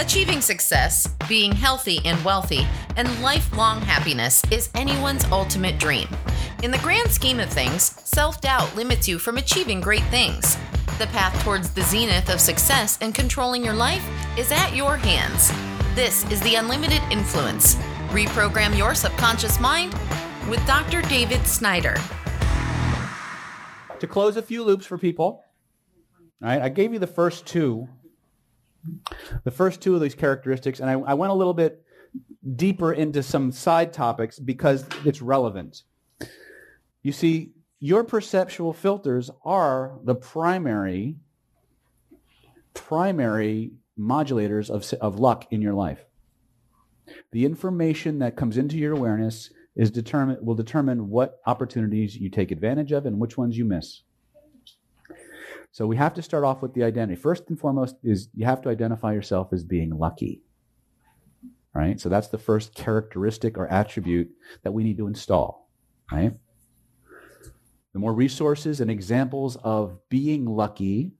Achieving success, being healthy and wealthy, and lifelong happiness is anyone's ultimate dream. In the grand scheme of things, self doubt limits you from achieving great things. The path towards the zenith of success and controlling your life is at your hands. This is the Unlimited Influence. Reprogram your subconscious mind with Dr. David Snyder. To close a few loops for people, all right, I gave you the first two, the first two of these characteristics, and I, I went a little bit deeper into some side topics because it's relevant. You see, your perceptual filters are the primary primary modulators of, of luck in your life. The information that comes into your awareness is determine, will determine what opportunities you take advantage of and which ones you miss. So we have to start off with the identity. First and foremost is you have to identify yourself as being lucky. Right? So that's the first characteristic or attribute that we need to install. Right? The more resources and examples of being lucky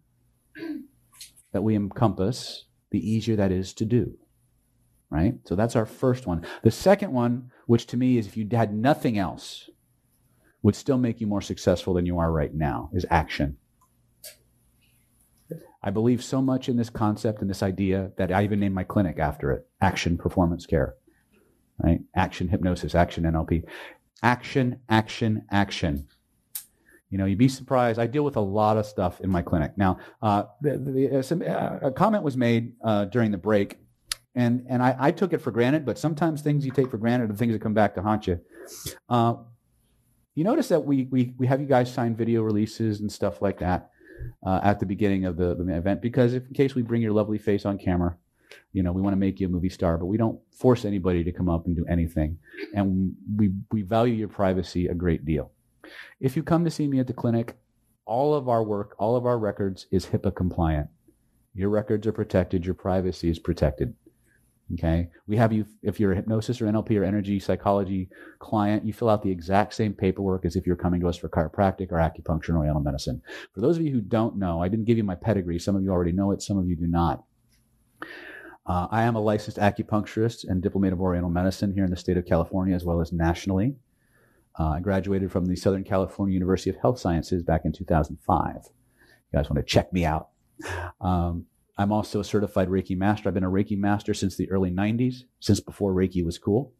that we encompass, the easier that is to do. Right? So that's our first one. The second one, which to me is if you had nothing else, would still make you more successful than you are right now, is action. I believe so much in this concept and this idea that I even named my clinic after it Action Performance Care. Right? Action Hypnosis, Action NLP. Action, action, action. You know, you'd be surprised. I deal with a lot of stuff in my clinic. Now, uh, the, the, uh, some, uh, a comment was made uh, during the break, and, and I, I, took it for granted, but sometimes things you take for granted are things that come back to haunt you. Uh, you notice that we, we, we have you guys sign video releases and stuff like that uh, at the beginning of the, the event because if, in case we bring your lovely face on camera, you know, we want to make you a movie star, but we don't force anybody to come up and do anything. And we, we value your privacy a great deal. If you come to see me at the clinic, all of our work, all of our records is HIPAA compliant. Your records are protected, your privacy is protected. Okay. We have you, if you're a hypnosis or NLP or energy psychology client, you fill out the exact same paperwork as if you're coming to us for chiropractic or acupuncture and oriental medicine. For those of you who don't know, I didn't give you my pedigree. Some of you already know it, some of you do not. Uh, I am a licensed acupuncturist and diplomat of oriental medicine here in the state of California as well as nationally. Uh, I graduated from the Southern California University of Health Sciences back in 2005. You guys want to check me out? Um, I'm also a certified Reiki master. I've been a Reiki master since the early 90s, since before Reiki was cool,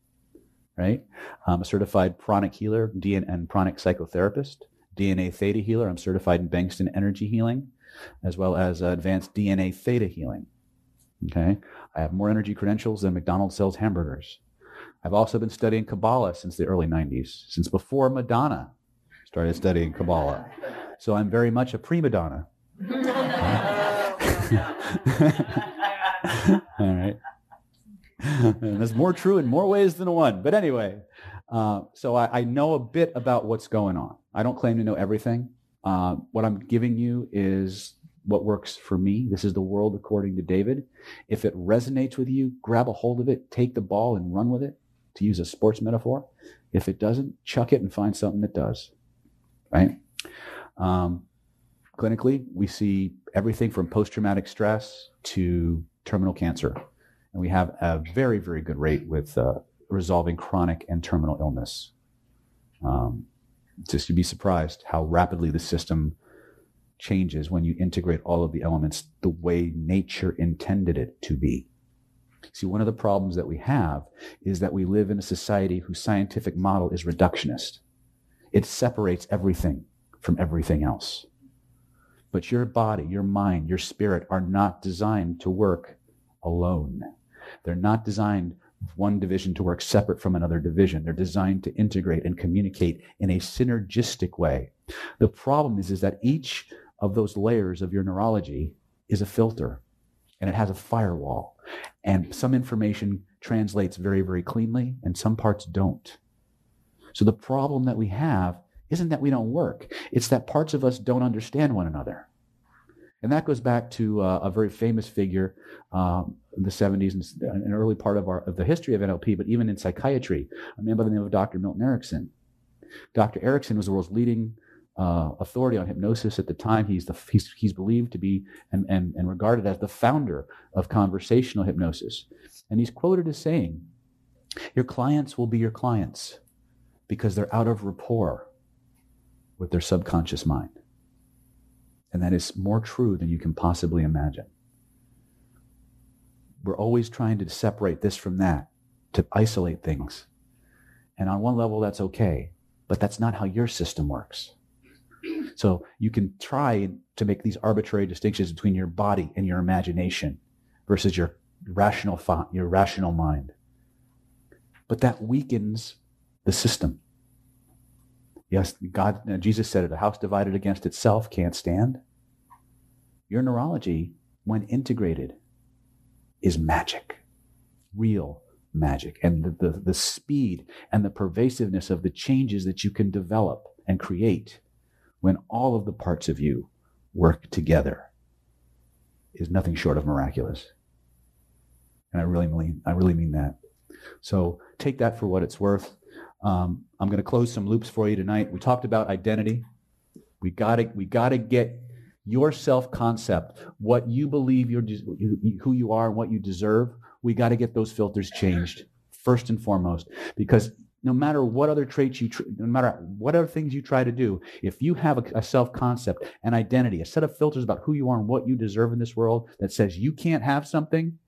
right? I'm a certified pranic healer and pranic psychotherapist, DNA theta healer. I'm certified in Bengston energy healing, as well as advanced DNA theta healing. Okay. I have more energy credentials than McDonald's sells hamburgers. I've also been studying Kabbalah since the early 90s, since before Madonna started studying Kabbalah. So I'm very much a prima donna. All right. and that's more true in more ways than one. But anyway, uh, so I, I, know a bit about what's going on. I don't claim to know everything. Uh, what I'm giving you is what works for me. This is the world according to David. If it resonates with you, grab a hold of it, take the ball and run with it, to use a sports metaphor. If it doesn't, chuck it and find something that does. Right? Um, clinically, we see everything from post traumatic stress to terminal cancer. And we have a very, very good rate with uh, resolving chronic and terminal illness. Um, just to be surprised how rapidly the system changes when you integrate all of the elements the way nature intended it to be. See, one of the problems that we have is that we live in a society whose scientific model is reductionist. It separates everything from everything else. But your body, your mind, your spirit are not designed to work alone. They're not designed one division to work separate from another division. They're designed to integrate and communicate in a synergistic way. The problem is, is that each of those layers of your neurology is a filter and it has a firewall. And some information translates very, very cleanly and some parts don't. So the problem that we have isn't that we don't work. It's that parts of us don't understand one another. And that goes back to uh, a very famous figure um, in the 70s and an early part of, our, of the history of NLP, but even in psychiatry, a man by the name of Dr. Milton Erickson. Dr. Erickson was the world's leading uh, authority on hypnosis at the time. He's, the, he's, he's believed to be and, and, and regarded as the founder of conversational hypnosis. And he's quoted as saying, Your clients will be your clients because they're out of rapport with their subconscious mind. And that is more true than you can possibly imagine. We're always trying to separate this from that, to isolate things. And on one level, that's okay, but that's not how your system works. So you can try to make these arbitrary distinctions between your body and your imagination versus your rational thought, your rational mind. But that weakens the system. Yes, God, uh, Jesus said it, a house divided against itself can't stand. Your neurology, when integrated, is magic, real magic. And the, the, the speed and the pervasiveness of the changes that you can develop and create when all of the parts of you work together is nothing short of miraculous. And I really mean, I really mean that. So take that for what it's worth. Um, I'm going to close some loops for you tonight. We talked about identity. We got to we got to get your self concept, what you believe you're, who you are, and what you deserve. We got to get those filters changed first and foremost, because no matter what other traits you, no matter what other things you try to do, if you have a, a self concept, an identity, a set of filters about who you are and what you deserve in this world that says you can't have something,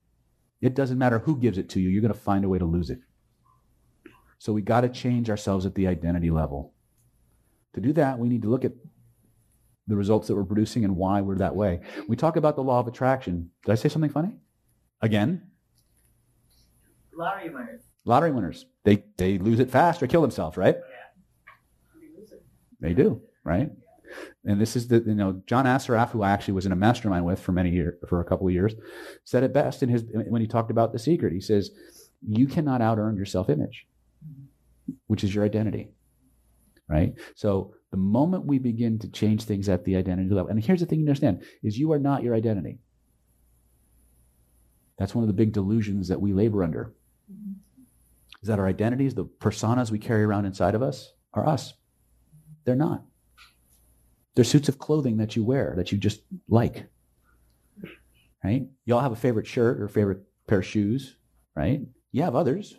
it doesn't matter who gives it to you. You're going to find a way to lose it. So we got to change ourselves at the identity level. To do that, we need to look at the results that we're producing and why we're that way. We talk about the law of attraction. Did I say something funny? Again? Lottery winners. Lottery winners. They they lose it fast or kill themselves, right? Yeah. They do, right? And this is the you know John Assaraf, who I actually was in a mastermind with for many years, for a couple of years, said it best in his when he talked about the secret. He says, "You cannot out earn your self image." Which is your identity. Right? So the moment we begin to change things at the identity level, and here's the thing you understand, is you are not your identity. That's one of the big delusions that we labor under. Is that our identities, the personas we carry around inside of us, are us. They're not. They're suits of clothing that you wear that you just like. Right? You all have a favorite shirt or favorite pair of shoes, right? You have others.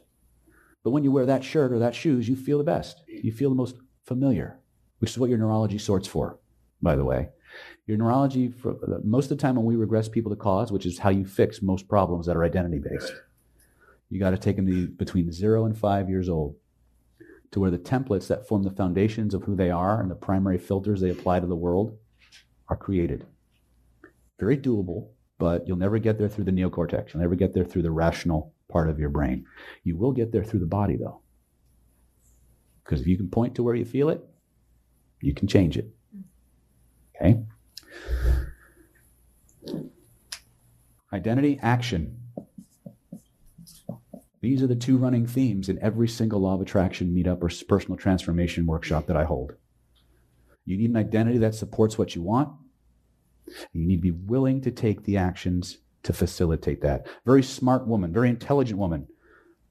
But when you wear that shirt or that shoes, you feel the best. You feel the most familiar, which is what your neurology sorts for, by the way. Your neurology, for, most of the time when we regress people to cause, which is how you fix most problems that are identity based, you got to take them to between zero and five years old to where the templates that form the foundations of who they are and the primary filters they apply to the world are created. Very doable, but you'll never get there through the neocortex. You'll never get there through the rational part of your brain. You will get there through the body, though. Because if you can point to where you feel it, you can change it. Okay? Identity, action. These are the two running themes in every single law of attraction meetup or personal transformation workshop that I hold. You need an identity that supports what you want. You need to be willing to take the actions to facilitate that. Very smart woman, very intelligent woman,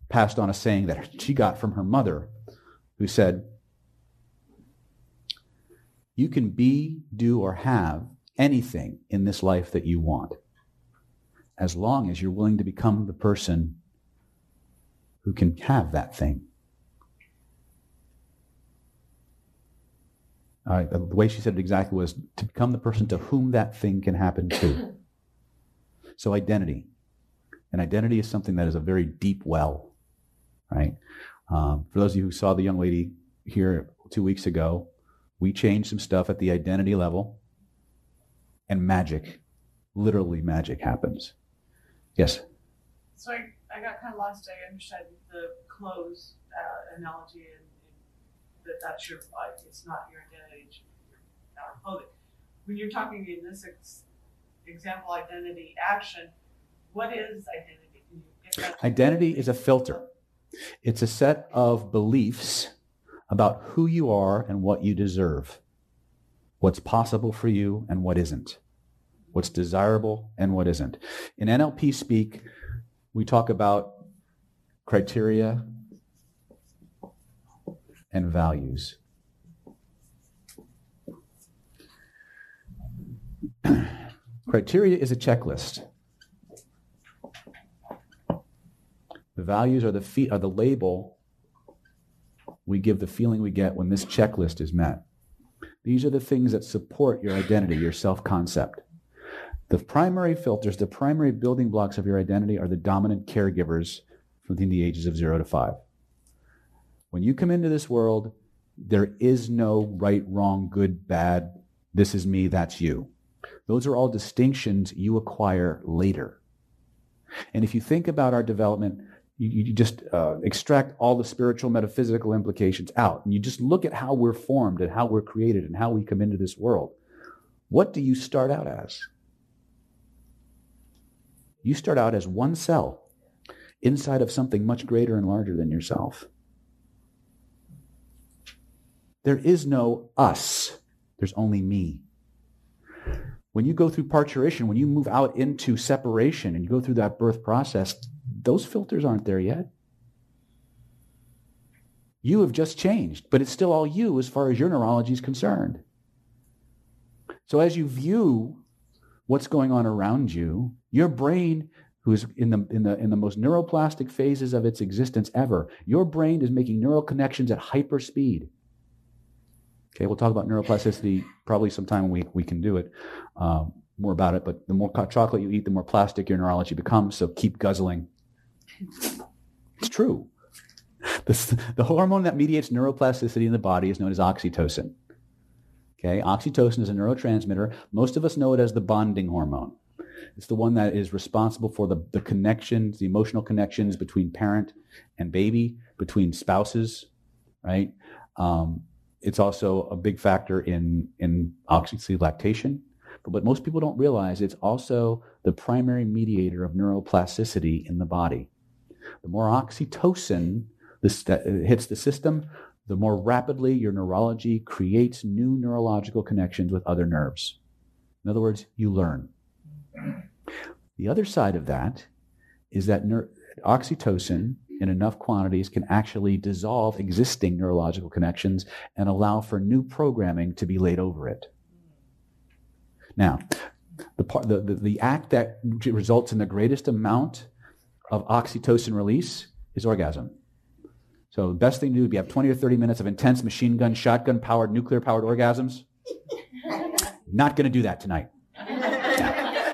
passed on a saying that she got from her mother, who said, You can be, do, or have anything in this life that you want, as long as you're willing to become the person who can have that thing. The way she said it exactly was to become the person to whom that thing can happen to. So, identity. And identity is something that is a very deep well, right? Um, for those of you who saw the young lady here two weeks ago, we changed some stuff at the identity level, and magic, literally magic happens. Yes? So I, I got kind of lost. I understood the clothes uh, analogy and, and, that that's your, uh, it's not your identity, it's your clothing. When you're talking in this example, identity, action. What is identity? Identity is a filter. It's a set of beliefs about who you are and what you deserve, what's possible for you and what isn't, what's desirable and what isn't. In NLP speak, we talk about criteria and values. criteria is a checklist. The values are the, fe- are the label we give the feeling we get when this checklist is met. These are the things that support your identity, your self concept. The primary filters, the primary building blocks of your identity are the dominant caregivers within the ages of zero to five. When you come into this world, there is no right, wrong, good, bad, this is me, that's you. Those are all distinctions you acquire later. And if you think about our development, you, you just uh, extract all the spiritual, metaphysical implications out, and you just look at how we're formed and how we're created and how we come into this world. What do you start out as? You start out as one cell inside of something much greater and larger than yourself. There is no us, there's only me. When you go through parturition, when you move out into separation and you go through that birth process, those filters aren't there yet. You have just changed, but it's still all you as far as your neurology is concerned. So as you view what's going on around you, your brain, who's in the, in the, in the most neuroplastic phases of its existence ever, your brain is making neural connections at hyper speed. Okay, we'll talk about neuroplasticity probably sometime we, we can do it, um, more about it. But the more chocolate you eat, the more plastic your neurology becomes. So keep guzzling. It's true. The, the hormone that mediates neuroplasticity in the body is known as oxytocin. Okay, oxytocin is a neurotransmitter. Most of us know it as the bonding hormone. It's the one that is responsible for the, the connections, the emotional connections between parent and baby, between spouses, right? Um, it's also a big factor in, in obviously lactation. But what most people don't realize, it's also the primary mediator of neuroplasticity in the body. The more oxytocin this, uh, hits the system, the more rapidly your neurology creates new neurological connections with other nerves. In other words, you learn. The other side of that is that ner- oxytocin in enough quantities can actually dissolve existing neurological connections and allow for new programming to be laid over it. Now, the, part, the, the, the act that results in the greatest amount of oxytocin release is orgasm. So the best thing to do would be have 20 or 30 minutes of intense machine gun, shotgun powered, nuclear powered orgasms. Not going to do that tonight.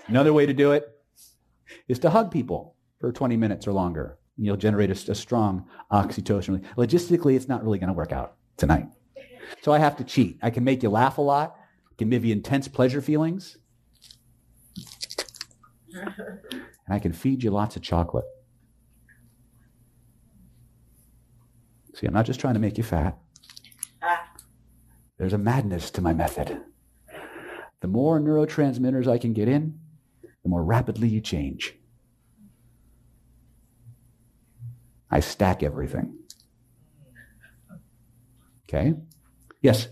Another way to do it is to hug people for 20 minutes or longer and you'll generate a, a strong oxytocin. Logistically, it's not really going to work out tonight. So I have to cheat. I can make you laugh a lot, can give you intense pleasure feelings, and I can feed you lots of chocolate. See, I'm not just trying to make you fat. There's a madness to my method. The more neurotransmitters I can get in, the more rapidly you change. I stack everything. Okay? Yes?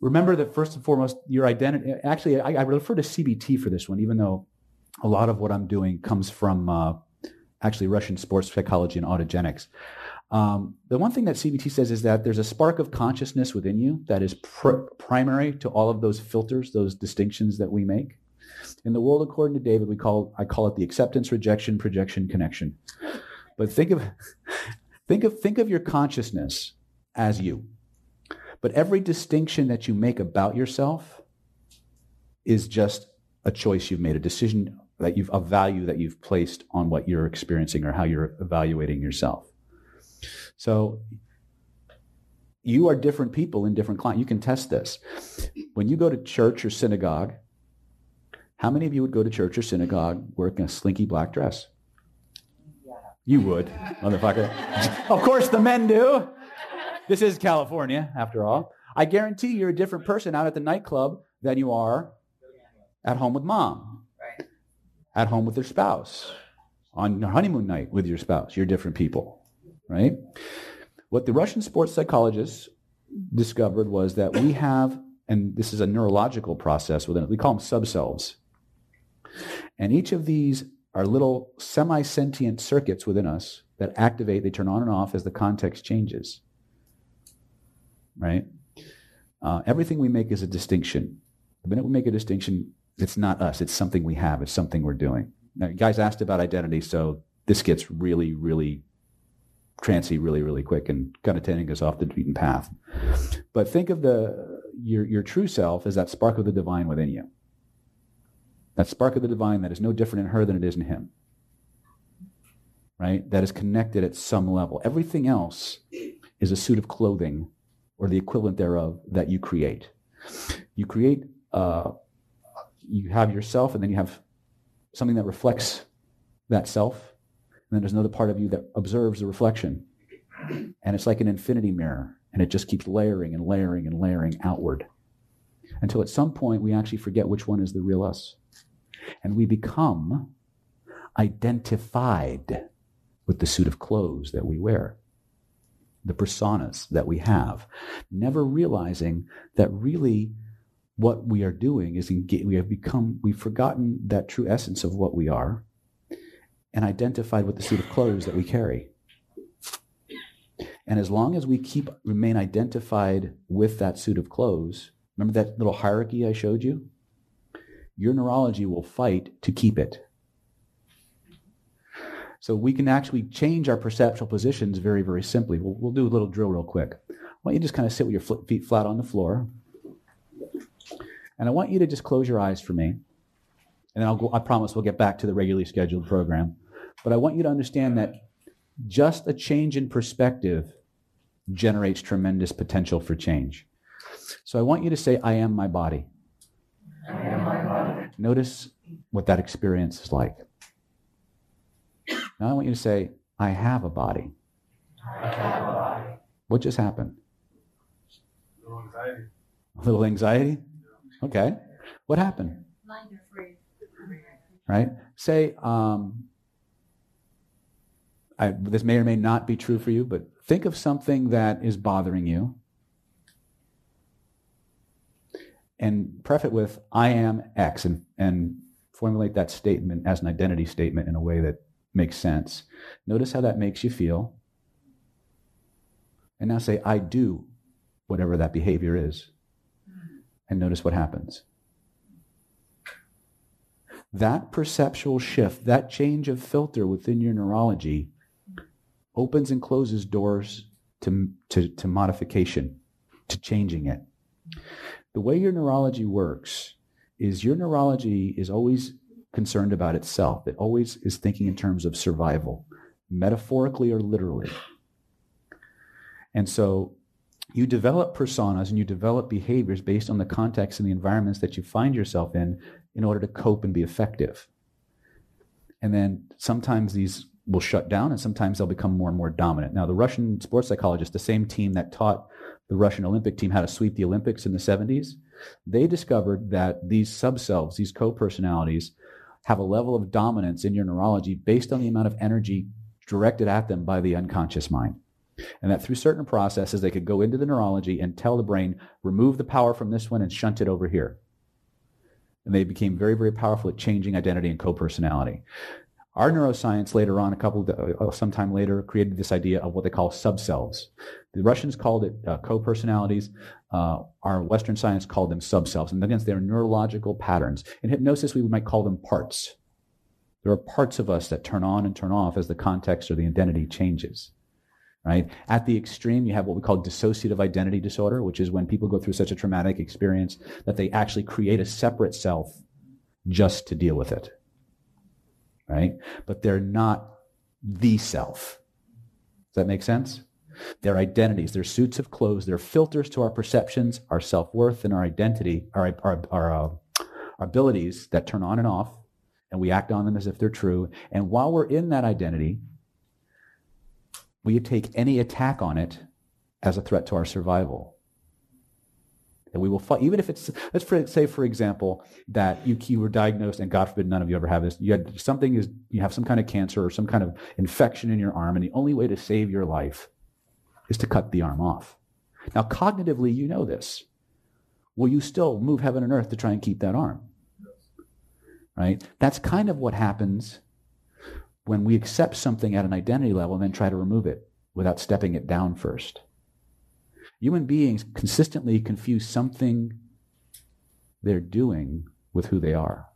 Remember that first and foremost, your identity. Actually, I, I, refer to CBT for this one, even though a lot of what I'm doing comes from uh, actually Russian sports psychology and autogenics. Um, the one thing that CBT says is that there's a spark of consciousness within you that is pr- primary to all of those filters, those distinctions that we make. In the world according to David, we call I call it the acceptance, rejection, projection, connection. But think of think of think of your consciousness as you. But every distinction that you make about yourself is just a choice you've made, a decision that you've a value that you've placed on what you're experiencing or how you're evaluating yourself. So you are different people in different clients. You can test this. When you go to church or synagogue, how many of you would go to church or synagogue wearing a slinky black dress? Yeah. You would, motherfucker. of course, the men do. This is California, after all. I guarantee you're a different person out at the nightclub than you are at home with mom, right. at home with your spouse, on your honeymoon night with your spouse. You're different people, right? What the Russian sports psychologists discovered was that we have, and this is a neurological process within it, we call them subselves. And each of these are little semi sentient circuits within us that activate, they turn on and off as the context changes. Right? Uh, everything we make is a distinction. The minute we make a distinction, it's not us. It's something we have. It's something we're doing. Now, you guys asked about identity, so this gets really, really trancy really, really quick and kind of taking us off the beaten path. But think of the your your true self as that spark of the divine within you. That spark of the divine that is no different in her than it is in him. Right? That is connected at some level. Everything else is a suit of clothing or the equivalent thereof that you create. You create, uh, you have yourself, and then you have something that reflects that self, and then there's another part of you that observes the reflection. And it's like an infinity mirror, and it just keeps layering and layering and layering outward until at some point we actually forget which one is the real us. And we become identified with the suit of clothes that we wear the personas that we have, never realizing that really what we are doing is we have become, we've forgotten that true essence of what we are and identified with the suit of clothes that we carry. And as long as we keep remain identified with that suit of clothes, remember that little hierarchy I showed you? Your neurology will fight to keep it. So we can actually change our perceptual positions very, very simply. We'll, we'll do a little drill real quick. I want you to just kind of sit with your feet flat on the floor. And I want you to just close your eyes for me. And I'll go, I promise we'll get back to the regularly scheduled program. But I want you to understand that just a change in perspective generates tremendous potential for change. So I want you to say, I am my body. I am my body. Notice what that experience is like. Now I want you to say, I have a body. Have a body. What just happened? A little anxiety. A little anxiety? Okay. What happened? Right? Say, um, I, this may or may not be true for you, but think of something that is bothering you and pref it with, I am X, and, and formulate that statement as an identity statement in a way that makes sense. Notice how that makes you feel. And now say, I do whatever that behavior is. And notice what happens. That perceptual shift, that change of filter within your neurology opens and closes doors to, to, to modification, to changing it. The way your neurology works is your neurology is always concerned about itself. It always is thinking in terms of survival, metaphorically or literally. And so you develop personas and you develop behaviors based on the context and the environments that you find yourself in in order to cope and be effective. And then sometimes these will shut down and sometimes they'll become more and more dominant. Now, the Russian sports psychologist, the same team that taught the Russian Olympic team how to sweep the Olympics in the 70s, they discovered that these subselves, these co-personalities, have a level of dominance in your neurology based on the amount of energy directed at them by the unconscious mind. And that through certain processes, they could go into the neurology and tell the brain, remove the power from this one and shunt it over here. And they became very, very powerful at changing identity and co-personality. Our neuroscience later on, a couple, uh, sometime later, created this idea of what they call subselves. The Russians called it uh, co-personalities. Uh, our Western science called them subselves. And again, they're neurological patterns. In hypnosis, we might call them parts. There are parts of us that turn on and turn off as the context or the identity changes. Right? At the extreme, you have what we call dissociative identity disorder, which is when people go through such a traumatic experience that they actually create a separate self just to deal with it. Right? But they're not the self. Does that make sense? Their identities, their suits of clothes, their filters to our perceptions, our self worth, and our identity, our, our, our, uh, our abilities that turn on and off, and we act on them as if they're true. And while we're in that identity, we take any attack on it as a threat to our survival. And we will fight, even if it's, let's for, say, for example, that you, you were diagnosed, and God forbid none of you ever have this, you had something is, you have some kind of cancer or some kind of infection in your arm, and the only way to save your life is to cut the arm off. Now, cognitively, you know this. Will you still move heaven and earth to try and keep that arm? Right? That's kind of what happens when we accept something at an identity level and then try to remove it without stepping it down first. Human beings consistently confuse something they're doing with who they are.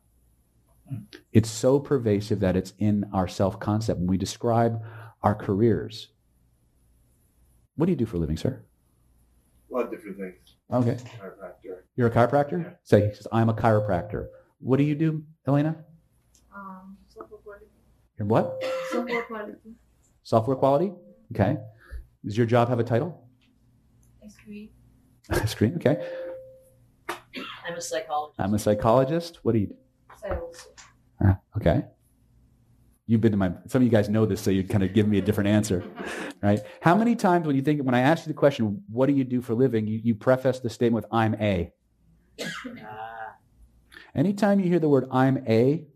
It's so pervasive that it's in our self concept. When we describe our careers, what do you do for a living, sir? A lot of different things. Okay. Chiropractor. You're a chiropractor? Yeah. Say, he says, I'm a chiropractor. What do you do, Elena? Um, software quality. You're what? Software quality. Software quality? Okay. Does your job have a title? XP. Screen? Okay. I'm a psychologist. I'm a psychologist. What do you do? Sales. Ah, Okay. You've been to my, some of you guys know this, so you'd kind of give me a different answer, right? How many times when you think, when I ask you the question, what do you do for a living, you, you preface the statement with, I'm a. Anytime you hear the word I'm a,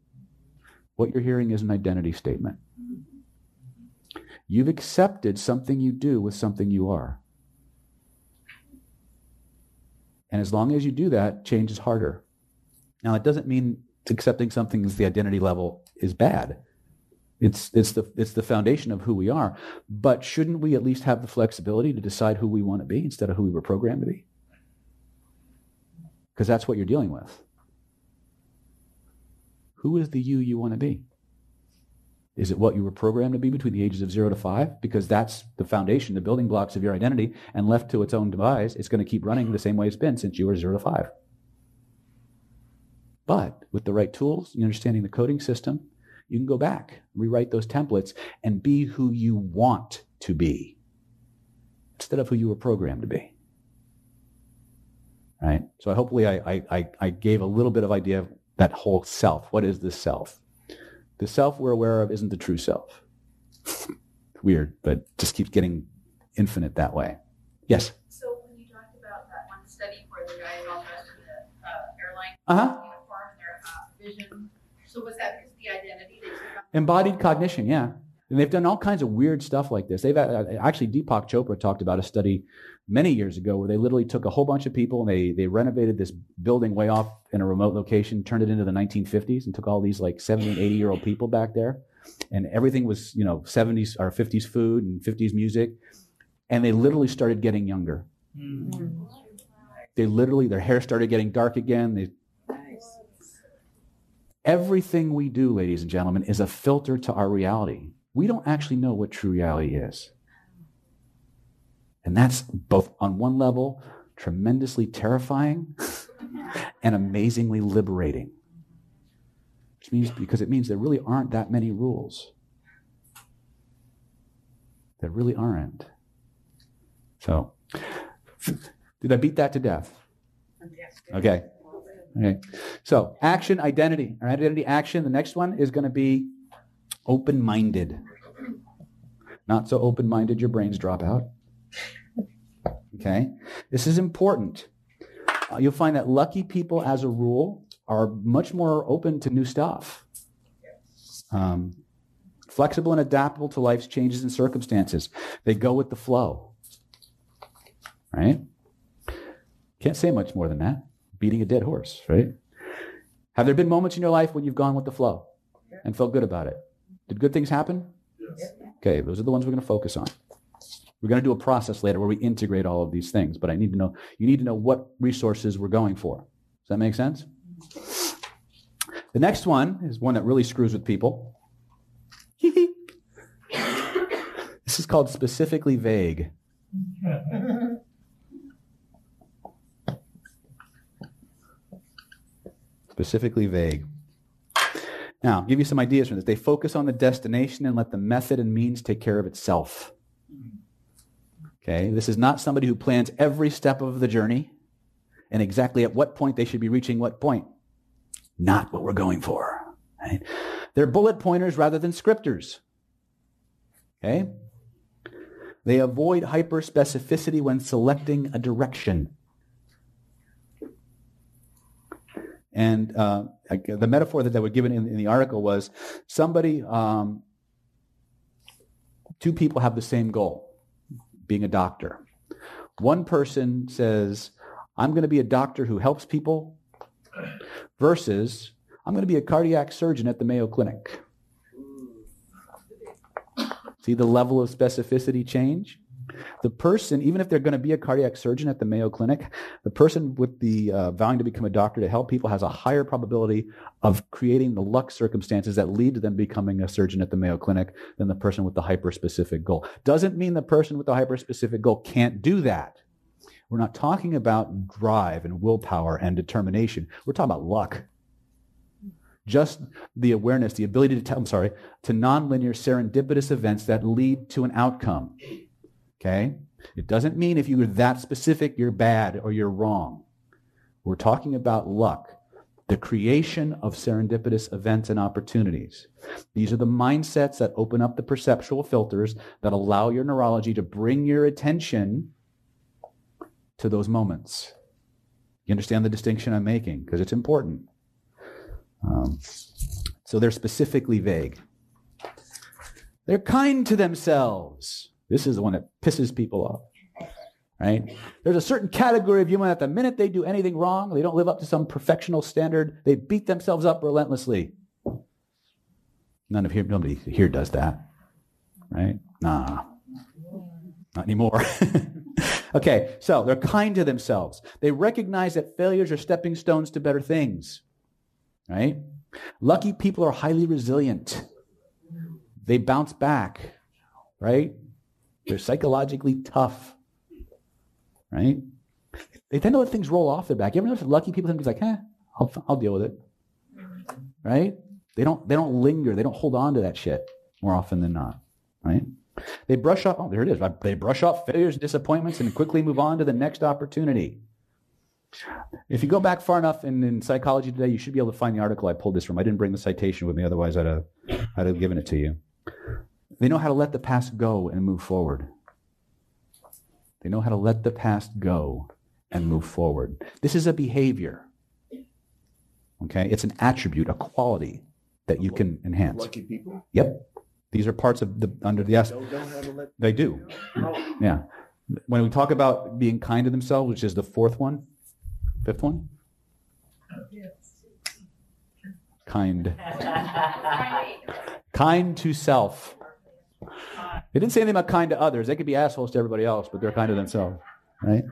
what you're hearing is an identity statement. You've accepted something you do with something you are. And as long as you do that, change is harder. Now, it doesn't mean accepting something as the identity level is bad. It's, it's, the, it's the foundation of who we are. But shouldn't we at least have the flexibility to decide who we want to be instead of who we were programmed to be? Because that's what you're dealing with. Who is the you you want to be? Is it what you were programmed to be between the ages of zero to five? Because that's the foundation, the building blocks of your identity, and left to its own demise, it's going to keep running the same way it's been since you were zero to five. But with the right tools, and understanding the coding system, you can go back, rewrite those templates, and be who you want to be instead of who you were programmed to be. Right? So hopefully I, I, I, gave a little bit of idea of that whole self. What is this self? The self we're aware of isn't the true self. Weird, but just keeps getting infinite that way. Yes. So when you talked about that one study where the guy is all dressed in the uh, airline Uh-huh. uniform, their uh, vision, so was that because the identity? Embodied cognition, yeah. And they've done all kinds of weird stuff like this. They've uh, actually Deepak Chopra talked about a study many years ago where they literally took a whole bunch of people and they they renovated this building way off in a remote location, turned it into the 1950s, and took all these like 70 and 80 year old people back there, and everything was you know 70s or 50s food and 50s music, and they literally started getting younger. They literally their hair started getting dark again. They Everything we do, ladies and gentlemen, is a filter to our reality. We don't actually know what true reality is. And that's both on one level tremendously terrifying and amazingly liberating. Which means because it means there really aren't that many rules. There really aren't. So, did I beat that to death? Okay. Okay. So, action, identity. Right, identity, action. The next one is going to be open minded. Not so open minded, your brains drop out. Okay. This is important. Uh, you'll find that lucky people, as a rule, are much more open to new stuff. Um, flexible and adaptable to life's changes and circumstances. They go with the flow. Right? Can't say much more than that. Beating a dead horse, right? Have there been moments in your life when you've gone with the flow and felt good about it? Did good things happen? Yes. Okay, those are the ones we're going to focus on. We're going to do a process later where we integrate all of these things, but I need to know, you need to know what resources we're going for. Does that make sense? The next one is one that really screws with people. this is called specifically vague. specifically vague. Now, I'll give you some ideas from this. They focus on the destination and let the method and means take care of itself. Okay, this is not somebody who plans every step of the journey and exactly at what point they should be reaching what point. Not what we're going for. Right? They're bullet pointers rather than scripters. Okay? They avoid hyperspecificity when selecting a direction. And uh, the metaphor that they were given in, in the article was somebody, um, two people have the same goal, being a doctor. One person says, I'm going to be a doctor who helps people, versus, I'm going to be a cardiac surgeon at the Mayo Clinic. See the level of specificity change? The person, even if they're going to be a cardiac surgeon at the Mayo Clinic, the person with the uh, vowing to become a doctor to help people has a higher probability of creating the luck circumstances that lead to them becoming a surgeon at the Mayo Clinic than the person with the hyper-specific goal. Doesn't mean the person with the hyper-specific goal can't do that. We're not talking about drive and willpower and determination. We're talking about luck. Just the awareness, the ability to tell, I'm sorry, to nonlinear serendipitous events that lead to an outcome. Okay? It doesn't mean if you're that specific, you're bad or you're wrong. We're talking about luck, the creation of serendipitous events and opportunities. These are the mindsets that open up the perceptual filters that allow your neurology to bring your attention to those moments. You understand the distinction I'm making? Because it's important. Um, so they're specifically vague. They're kind to themselves. This is the one that pisses people off. Right? There's a certain category of human that the minute they do anything wrong, they don't live up to some perfectional standard, they beat themselves up relentlessly. None of here, nobody here does that. Right? Nah. Not anymore. okay, so they're kind to themselves. They recognize that failures are stepping stones to better things right? Lucky people are highly resilient. They bounce back, right? They're psychologically tough, right? They tend to let things roll off their back. You ever notice lucky people think like, eh, I'll, I'll deal with it, right? They don't, they don't linger. They don't hold on to that shit more often than not, right? They brush off, oh, there it is. They brush off failures and disappointments and quickly move on to the next opportunity. If you go back far enough in, in psychology today, you should be able to find the article I pulled this from. I didn't bring the citation with me, otherwise I'd have, I'd have given it to you. They know how to let the past go and move forward. They know how to let the past go and move forward. This is a behavior. Okay? It's an attribute, a quality that you can enhance. Lucky people? Yep. These are parts of the under the S. Don't know how to let They do. Yeah. When we talk about being kind to themselves, which is the fourth one, fifth one? Kind. kind to self. They didn't say anything about kind to others. They could be assholes to everybody else, but they're kind to themselves, right?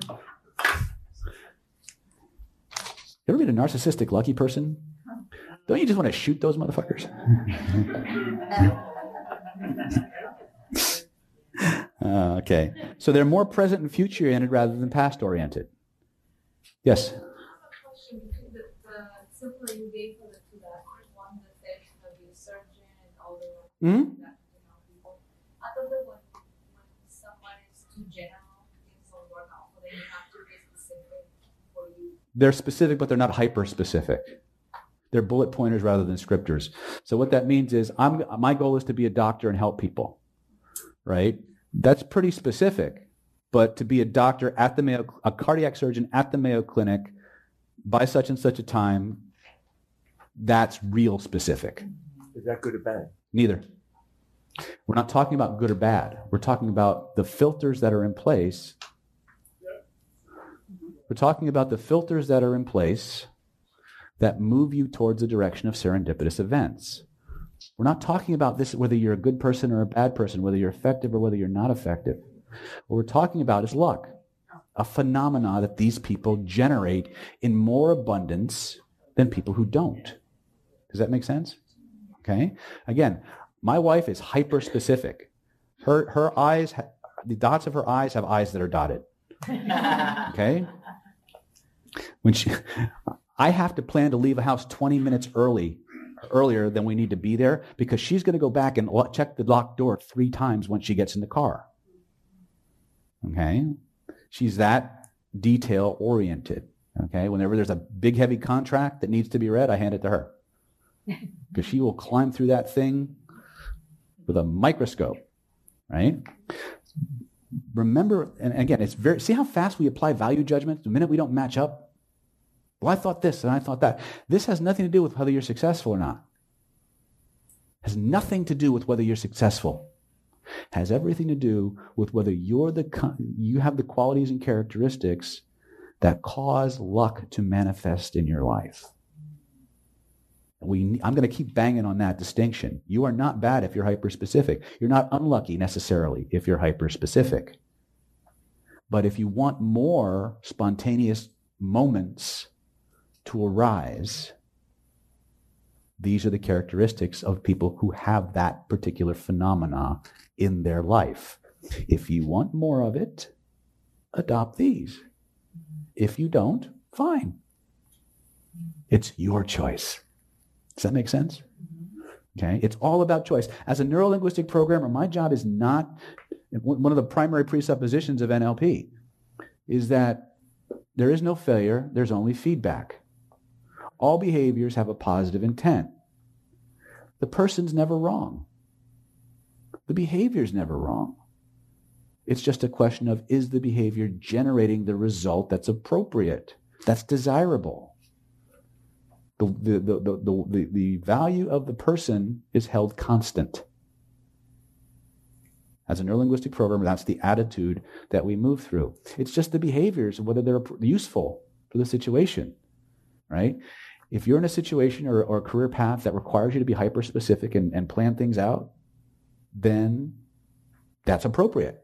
You ever meet a narcissistic lucky person? Don't you just want to shoot those motherfuckers? Uh, okay. So they're more present and future oriented rather than past oriented. Yes. I have a question between the, the example you gave for the two that one that said to be a surgeon and all the Mhm. that you know people. I thought that when when someone is too general, things don't work out. So then you have to be specific for you. They're specific, but they're not hyper specific. They're bullet pointers rather than scripters. So what that means is I'm, my goal is to be a doctor and help people, right? That's pretty specific. But to be a doctor at the Mayo, a cardiac surgeon at the Mayo Clinic by such and such a time, that's real specific. Is that good or bad? Neither. We're not talking about good or bad. We're talking about the filters that are in place. We're talking about the filters that are in place that move you towards the direction of serendipitous events. We're not talking about this whether you're a good person or a bad person, whether you're effective or whether you're not effective. What we're talking about is luck, a phenomena that these people generate in more abundance than people who don't. Does that make sense? Okay. Again, my wife is hyper specific. Her her eyes, the dots of her eyes have eyes that are dotted. Okay. When she, I have to plan to leave a house 20 minutes early, earlier than we need to be there because she's going to go back and check the locked door three times when she gets in the car. Okay. She's that detail oriented. Okay. Whenever there's a big heavy contract that needs to be read, I hand it to her because she will climb through that thing with a microscope, right? Remember, and again, it's very, see how fast we apply value judgments the minute we don't match up? Well, I thought this and I thought that. This has nothing to do with whether you're successful or not. Has nothing to do with whether you're successful. Has everything to do with whether you're the you have the qualities and characteristics that cause luck to manifest in your life. We, I'm going to keep banging on that distinction. You are not bad if you're hyper specific. You're not unlucky necessarily if you're hyper specific. But if you want more spontaneous moments to arise, these are the characteristics of people who have that particular phenomena in their life. If you want more of it, adopt these. If you don't, fine. It's your choice. Does that make sense? Okay, it's all about choice. As a neurolinguistic programmer, my job is not one of the primary presuppositions of NLP is that there is no failure, there's only feedback. All behaviors have a positive intent. The person's never wrong. The behavior's never wrong. It's just a question of is the behavior generating the result that's appropriate, that's desirable? The, the, the, the, the, value of the person is held constant. As a neurolinguistic programmer, that's the attitude that we move through. It's just the behaviors and whether they're useful for the situation, right? If you're in a situation or, or a career path that requires you to be hyper specific and, and plan things out, then that's appropriate,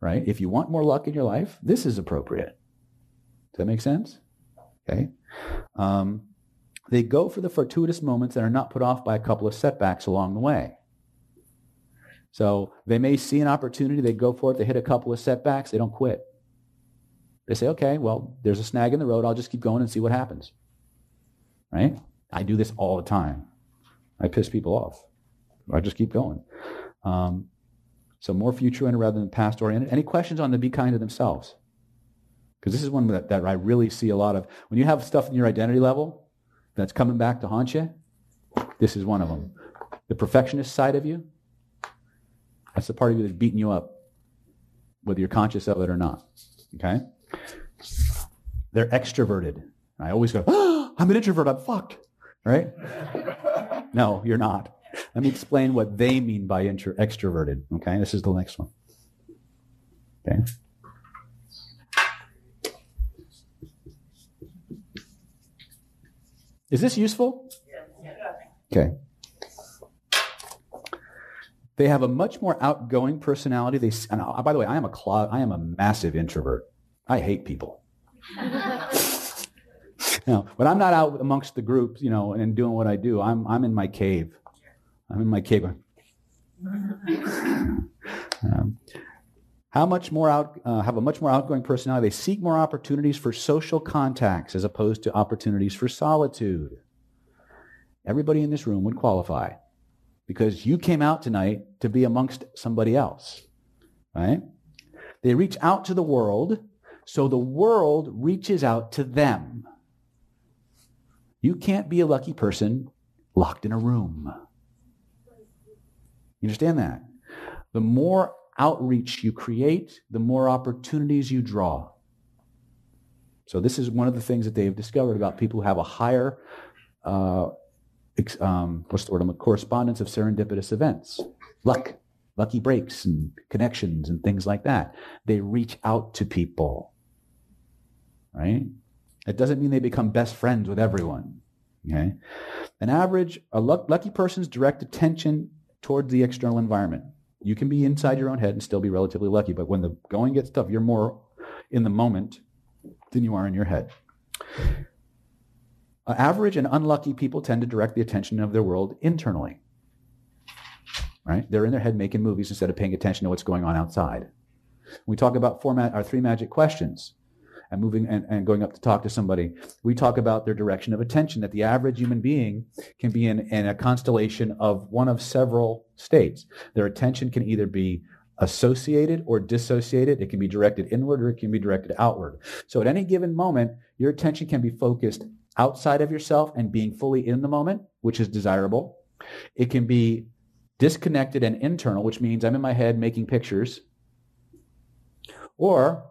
right? If you want more luck in your life, this is appropriate. Does that make sense? Okay. Um, they go for the fortuitous moments that are not put off by a couple of setbacks along the way. So they may see an opportunity, they go for it, they hit a couple of setbacks, they don't quit. They say, okay, well, there's a snag in the road, I'll just keep going and see what happens. Right? I do this all the time. I piss people off. I just keep going. Um, so more future oriented rather than past oriented. Any questions on the be kind to themselves? Because this is one that, that I really see a lot of. When you have stuff in your identity level, that's coming back to haunt you, this is one of them. The perfectionist side of you, that's the part of you that's beating you up, whether you're conscious of it or not. Okay? They're extroverted. I always go, oh, I'm an introvert, I'm fucked. Right? no, you're not. Let me explain what they mean by intro- extroverted. Okay? This is the next one. Okay? Is this useful? Okay. They have a much more outgoing personality. They, and uh, by the way, I am a clo- I am a massive introvert. I hate people. now, when I'm not out amongst the group, you know, and doing what I do, I'm I'm in my cave. I'm in my cave. um, how much more out, uh, have a much more outgoing personality. They seek more opportunities for social contacts as opposed to opportunities for solitude. Everybody in this room would qualify because you came out tonight to be amongst somebody else, right? They reach out to the world, so the world reaches out to them. You can't be a lucky person locked in a room. You understand that? The more outreach you create, the more opportunities you draw. So this is one of the things that they have discovered about people who have a higher, uh, um, what's the word? Correspondence of serendipitous events, luck, lucky breaks and connections and things like that. They reach out to people, right? It doesn't mean they become best friends with everyone. Okay, an average, a lucky person's direct attention towards the external environment you can be inside your own head and still be relatively lucky, but when the going gets tough, you're more in the moment than you are in your head. Uh, average and unlucky people tend to direct the attention of their world internally. Right? They're in their head making movies instead of paying attention to what's going on outside. We talk about format our three magic questions and moving and, and going up to talk to somebody, we talk about their direction of attention, that the average human being can be in, in a constellation of one of several states. Their attention can either be associated or dissociated. It can be directed inward or it can be directed outward. So at any given moment, your attention can be focused outside of yourself and being fully in the moment, which is desirable. It can be disconnected and internal, which means I'm in my head making pictures. Or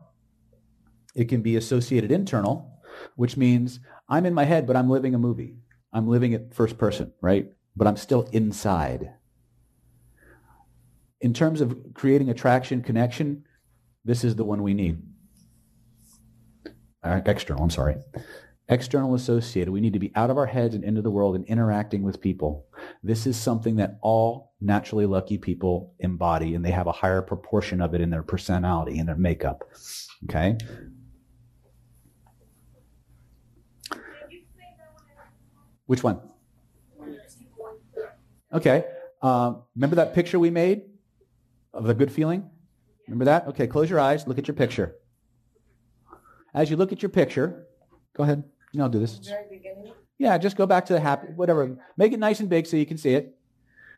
it can be associated internal, which means I'm in my head, but I'm living a movie. I'm living it first person, right? But I'm still inside. In terms of creating attraction, connection, this is the one we need. Uh, external, I'm sorry. external associated. We need to be out of our heads and into the world and interacting with people. This is something that all naturally lucky people embody, and they have a higher proportion of it in their personality, in their makeup. Okay? Which one? Okay. Uh, remember that picture we made of the good feeling? Remember that? Okay, close your eyes. Look at your picture. As you look at your picture, go ahead. You know, I'll do this. Very beginning. Yeah, just go back to the happy, whatever. Make it nice and big so you can see it.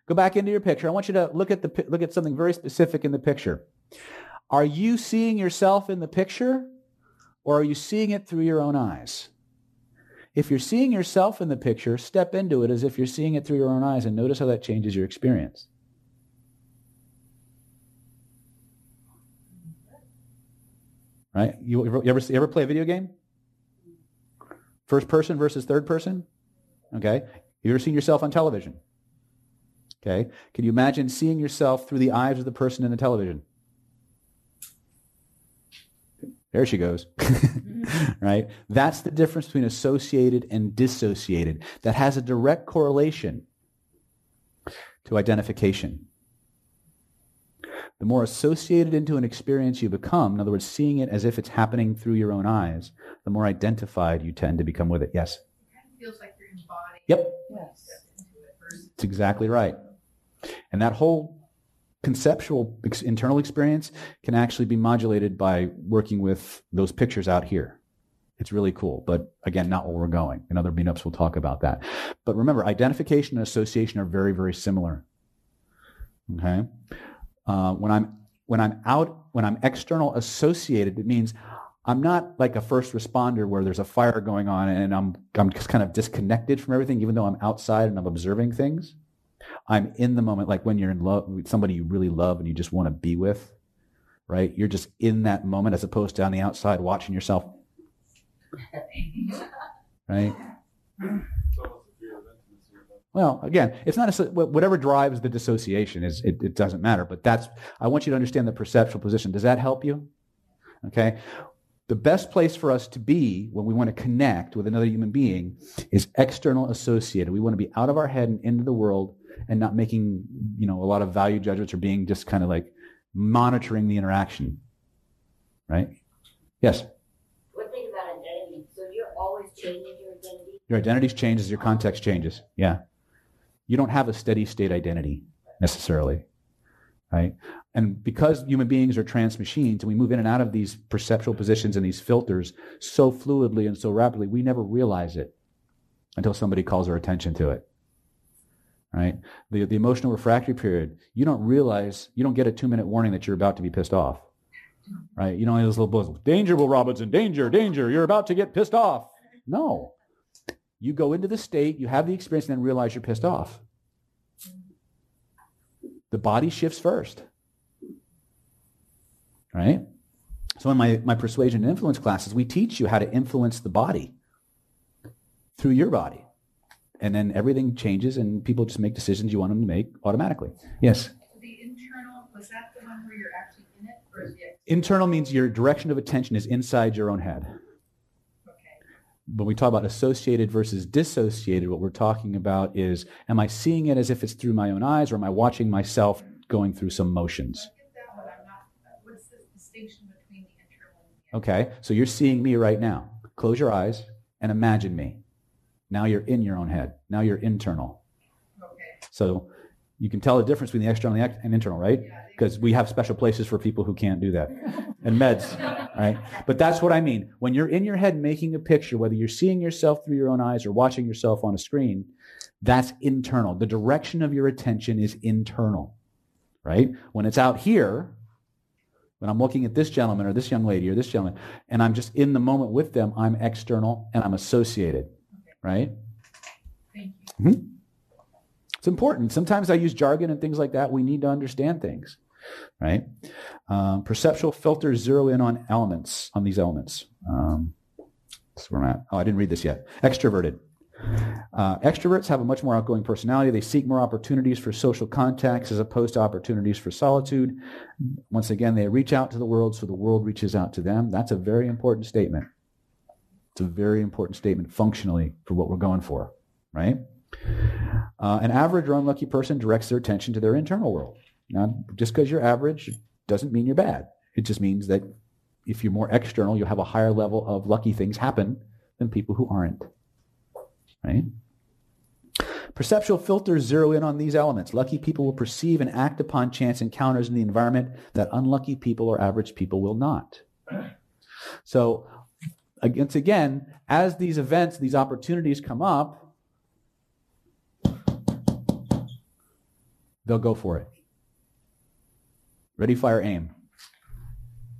Go back into your picture. I want you to look at the look at something very specific in the picture. Are you seeing yourself in the picture, or are you seeing it through your own eyes? If you're seeing yourself in the picture, step into it as if you're seeing it through your own eyes, and notice how that changes your experience. Right? You ever, you ever, you ever play a video game? First person versus third person? Okay. You ever seen yourself on television? Okay. Can you imagine seeing yourself through the eyes of the person in the television? There she goes. Mm-hmm. right? That's the difference between associated and dissociated. That has a direct correlation to identification. The more associated into an experience you become, in other words, seeing it as if it's happening through your own eyes, the more identified you tend to become with it. Yes? It kind of feels like you're embodying. Yep. Yes. into it versus That's exactly right. And that whole conceptual ex- internal experience can actually be modulated by working with those pictures out here. It's really cool, but again, not where we're going. In other meetups, we'll talk about that. But remember, identification and association are very, very similar. Okay, uh, when I'm when I'm out when I'm external associated, it means I'm not like a first responder where there's a fire going on and I'm I'm just kind of disconnected from everything, even though I'm outside and I'm observing things. I'm in the moment, like when you're in love with somebody you really love and you just want to be with, right? You're just in that moment as opposed to on the outside watching yourself, right? Well, again, it's not a, whatever drives the dissociation is it, it doesn't matter. But that's I want you to understand the perceptual position. Does that help you? Okay. The best place for us to be when we want to connect with another human being is external associated. We want to be out of our head and into the world and not making, you know, a lot of value judgments or being just kind of like monitoring the interaction. Right? Yes. One thing about identity, so you're always changing your identity. Your identity changes, your context changes. Yeah. You don't have a steady state identity necessarily. Right? And because human beings are trance machines and we move in and out of these perceptual positions and these filters so fluidly and so rapidly, we never realize it until somebody calls our attention to it. Right? The, the emotional refractory period, you don't realize, you don't get a two minute warning that you're about to be pissed off. Right? You know, those little buzz, danger, Will Robinson, danger, danger, you're about to get pissed off. No. You go into the state, you have the experience, and then realize you're pissed off. The body shifts first. Right? So in my, my persuasion and influence classes, we teach you how to influence the body through your body. And then everything changes and people just make decisions you want them to make automatically. Yes? the internal, was that the one where you're actually in it or is it? Internal means your direction of attention is inside your own head. Okay. when we talk about associated versus dissociated, what we're talking about is am I seeing it as if it's through my own eyes or am I watching myself going through some motions? I get that one, I'm not, uh, what's the distinction between the internal and the Okay, so you're seeing me right now. Close your eyes and imagine me. Now you're in your own head. Now you're internal. Okay. So you can tell the difference between the external and the ex- and internal, right? Because we have special places for people who can't do that. And meds, right? But that's what I mean. When you're in your head making a picture, whether you're seeing yourself through your own eyes or watching yourself on a screen, that's internal. The direction of your attention is internal, right? When it's out here, when I'm looking at this gentleman or this young lady or this gentleman, and I'm just in the moment with them, I'm external and I'm associated, right? Thank you. It's important. Sometimes I use jargon and things like that. We need to understand things, right? Um, perceptual filters zero in on elements, on these elements. Um, that's where I'm at. Oh, I didn't read this yet. Extroverted. Uh, extroverts have a much more outgoing personality. They seek more opportunities for social contacts as opposed to opportunities for solitude. Once again, they reach out to the world so the world reaches out to them. That's a very important statement. It's a very important statement functionally for what we're going for, right? Uh, an average or unlucky person directs their attention to their internal world. Now, just because you're average doesn't mean you're bad. It just means that if you're more external, you'll have a higher level of lucky things happen than people who aren't. Right? Perceptual filters zero in on these elements. Lucky people will perceive and act upon chance encounters in the environment that unlucky people or average people will not. So, once again, as these events, these opportunities come up, they'll go for it. Ready, fire, aim.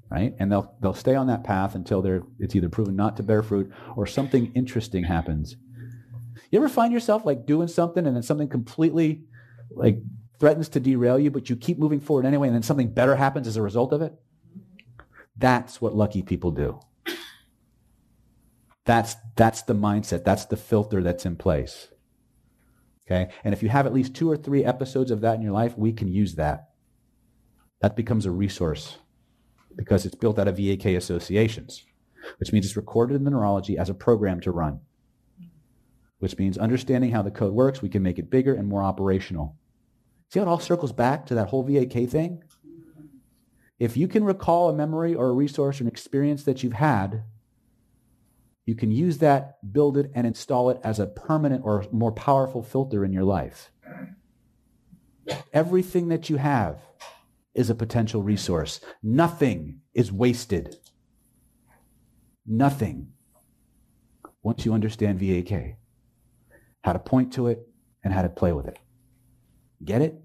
Right? And they'll they'll stay on that path until they're it's either proven not to bear fruit or something interesting happens. You ever find yourself like doing something and then something completely like threatens to derail you, but you keep moving forward anyway, and then something better happens as a result of it? That's what lucky people do. That's that's the mindset. That's the filter that's in place. Okay? And if you have at least two or three episodes of that in your life, we can use that. That becomes a resource because it's built out of VAK associations, which means it's recorded in the neurology as a program to run, which means understanding how the code works, we can make it bigger and more operational. See how it all circles back to that whole VAK thing? If you can recall a memory or a resource or an experience that you've had, you can use that, build it, and install it as a permanent or more powerful filter in your life. Everything that you have is a potential resource. Nothing is wasted. Nothing. Once you understand VAK, how to point to it and how to play with it. Get it?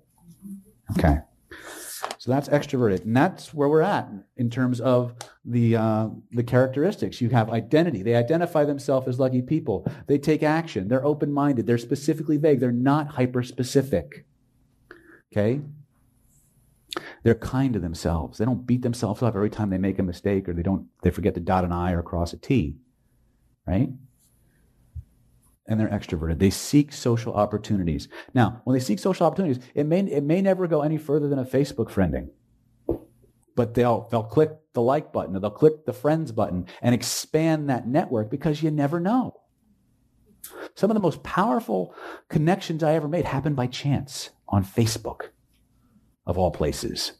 Okay. So that's extroverted, and that's where we're at in terms of the uh, the characteristics. You have identity; they identify themselves as lucky people. They take action. They're open minded. They're specifically vague. They're not hyper specific. Okay. They're kind to themselves. They don't beat themselves up every time they make a mistake or they don't they forget to dot an I or cross a T. Right? And they're extroverted. They seek social opportunities. Now, when they seek social opportunities, it may it may never go any further than a Facebook friending. But they'll they'll click the like button or they'll click the friends button and expand that network because you never know. Some of the most powerful connections I ever made happened by chance on Facebook of all places.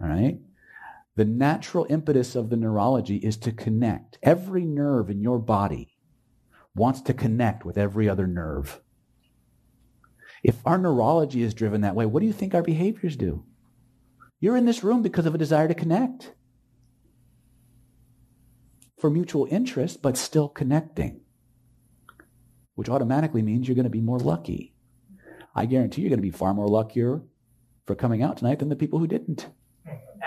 All right? The natural impetus of the neurology is to connect. Every nerve in your body wants to connect with every other nerve. If our neurology is driven that way, what do you think our behaviors do? You're in this room because of a desire to connect. For mutual interest, but still connecting, which automatically means you're going to be more lucky. I guarantee you're going to be far more luckier for coming out tonight than the people who didn't.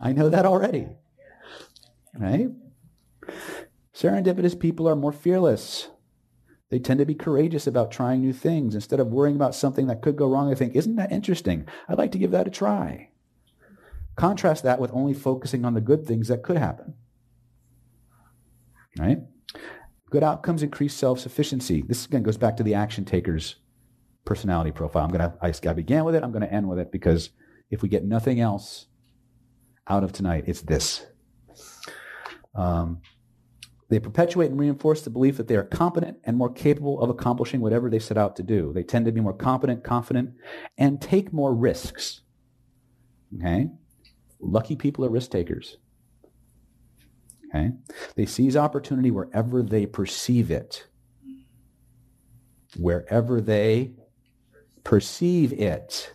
I know that already. Right? Serendipitous people are more fearless. They tend to be courageous about trying new things. Instead of worrying about something that could go wrong, they think, isn't that interesting? I'd like to give that a try. Contrast that with only focusing on the good things that could happen. Right? Good outcomes increase self-sufficiency. This again goes back to the action takers personality profile. I'm gonna I, I began with it, I'm gonna end with it because if we get nothing else out of tonight, it's this. Um, they perpetuate and reinforce the belief that they are competent and more capable of accomplishing whatever they set out to do. They tend to be more competent, confident, and take more risks. Okay? Lucky people are risk takers. Okay? They seize opportunity wherever they perceive it. Wherever they perceive it.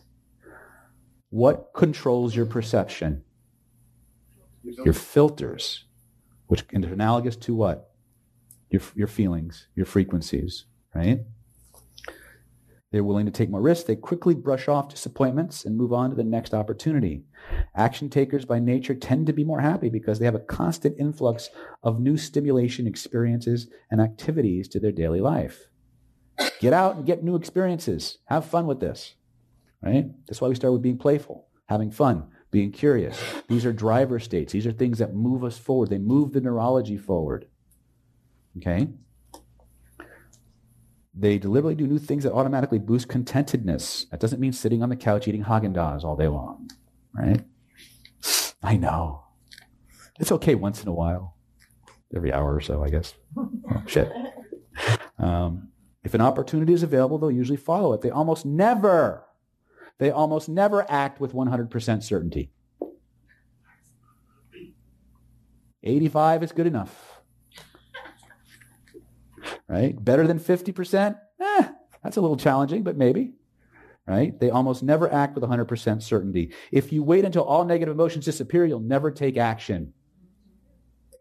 What controls your perception? Your filters, which is analogous to what? Your, your feelings, your frequencies, right? They're willing to take more risks. They quickly brush off disappointments and move on to the next opportunity. Action takers by nature tend to be more happy because they have a constant influx of new stimulation experiences and activities to their daily life. Get out and get new experiences. Have fun with this. Right? That's why we start with being playful, having fun, being curious. These are driver states. These are things that move us forward. They move the neurology forward. Okay? They deliberately do new things that automatically boost contentedness. That doesn't mean sitting on the couch eating Haagen-Dazs all day long, right? I know. It's okay once in a while, every hour or so, I guess. Oh, shit. Um, if an opportunity is available, they'll usually follow it. They almost never, they almost never act with 100% certainty. 85 is good enough. Right? Better than 50%? Eh, that's a little challenging, but maybe. Right? They almost never act with 100% certainty. If you wait until all negative emotions disappear, you'll never take action.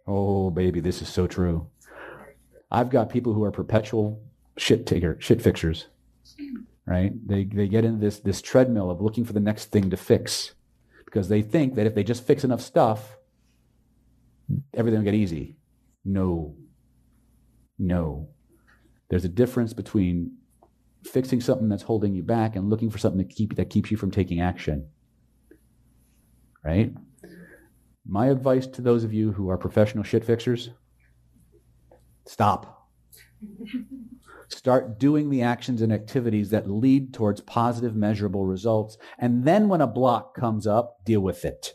Oh, baby, this is so true. I've got people who are perpetual shit taker, shit fixers. Right? They, they get into this, this treadmill of looking for the next thing to fix because they think that if they just fix enough stuff, everything will get easy. No. No. There's a difference between fixing something that's holding you back and looking for something that, keep, that keeps you from taking action. Right? My advice to those of you who are professional shit fixers stop. Start doing the actions and activities that lead towards positive, measurable results. And then when a block comes up, deal with it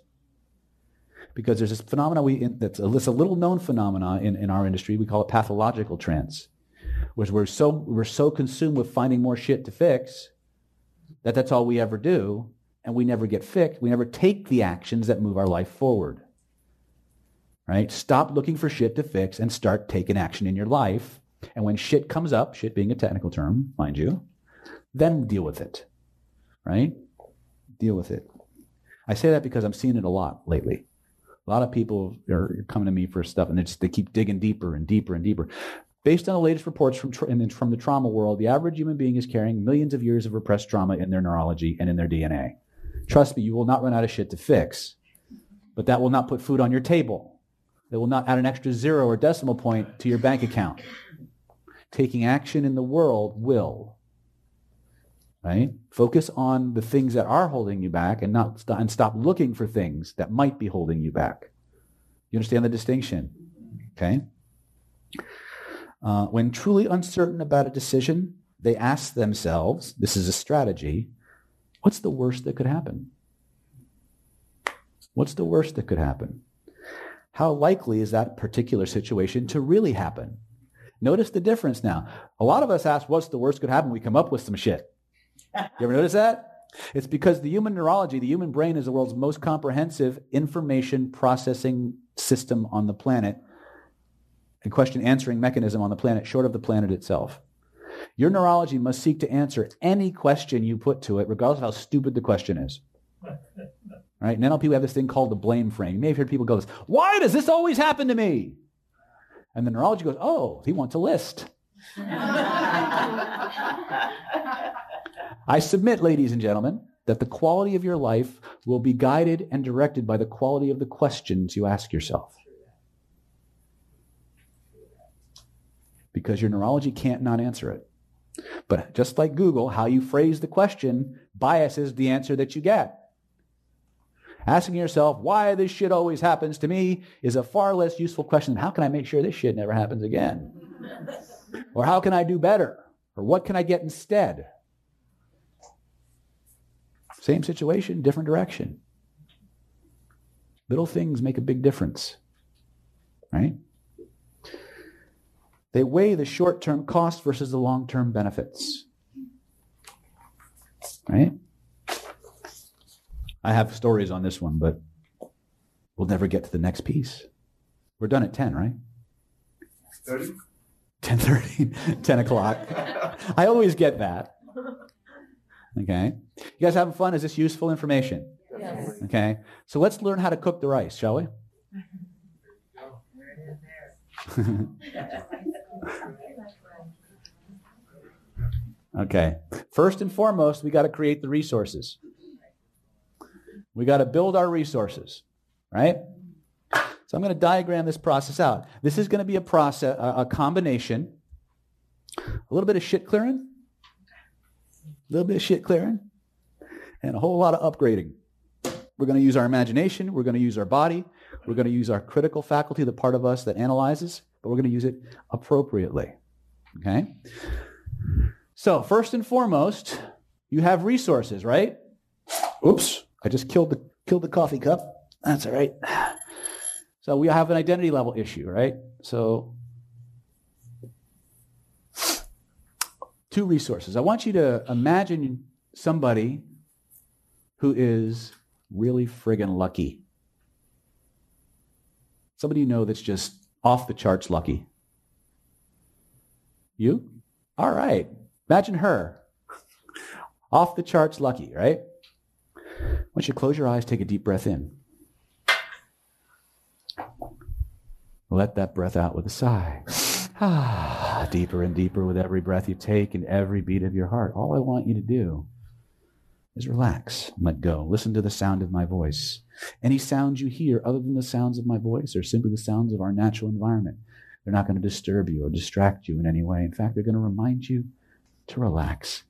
because there's this phenomenon we, that's a, it's a little known phenomena in, in our industry. We call it pathological trance, which we're so, we're so consumed with finding more shit to fix that that's all we ever do. And we never get fixed. We never take the actions that move our life forward. Right? Stop looking for shit to fix and start taking action in your life. And when shit comes up, shit being a technical term, mind you, then deal with it. Right? Deal with it. I say that because I'm seeing it a lot lately. A lot of people are coming to me for stuff, and they just they keep digging deeper and deeper and deeper. Based on the latest reports from tra- from the trauma world, the average human being is carrying millions of years of repressed trauma in their neurology and in their DNA. Trust me, you will not run out of shit to fix, but that will not put food on your table. That will not add an extra zero or decimal point to your bank account. Taking action in the world will. Right? Focus on the things that are holding you back and not st- and stop looking for things that might be holding you back. You understand the distinction? Okay? Uh, when truly uncertain about a decision, they ask themselves, this is a strategy, what's the worst that could happen? What's the worst that could happen? How likely is that particular situation to really happen? Notice the difference now. A lot of us ask, what's the worst could happen? We come up with some shit. You ever notice that? It's because the human neurology, the human brain is the world's most comprehensive information processing system on the planet, a question answering mechanism on the planet, short of the planet itself. Your neurology must seek to answer any question you put to it, regardless of how stupid the question is. Right? In NLP, we have this thing called the blame frame. You may have heard people go this, why does this always happen to me? And the neurology goes, oh, he wants a list. I submit, ladies and gentlemen, that the quality of your life will be guided and directed by the quality of the questions you ask yourself. Because your neurology can't not answer it. But just like Google, how you phrase the question biases the answer that you get. Asking yourself why this shit always happens to me is a far less useful question than how can I make sure this shit never happens again? or how can I do better? Or what can I get instead? Same situation, different direction. Little things make a big difference, right? They weigh the short term cost versus the long term benefits, right? I have stories on this one, but we'll never get to the next piece. We're done at 10, right? 30? 10.30, 10 o'clock. I always get that. Okay? You guys having fun? Is this useful information? Yes. Okay? So let's learn how to cook the rice, shall we? okay. First and foremost, we got to create the resources. We got to build our resources, right? So I'm going to diagram this process out. This is going to be a process, a, combination, a little bit of shit clearing, a little bit of shit clearing, and a whole lot of upgrading. We're going to use our imagination. We're going to use our body. We're going to use our critical faculty, the part of us that analyzes, but we're going to use it appropriately. Okay? So, first and foremost, you have resources, right? Oops, I just killed the, killed the coffee cup. That's all right. So we have an identity level issue, right? So two resources. I want you to imagine somebody who is really friggin' lucky. Somebody you know that's just off the charts lucky. You? All right. Imagine her. Off the charts lucky, right? Once you close your eyes, take a deep breath in. Let that breath out with a sigh. Ah, deeper and deeper with every breath you take and every beat of your heart. All I want you to do is relax let go. Listen to the sound of my voice. Any sounds you hear other than the sounds of my voice are simply the sounds of our natural environment. They're not going to disturb you or distract you in any way. In fact, they're going to remind you to relax.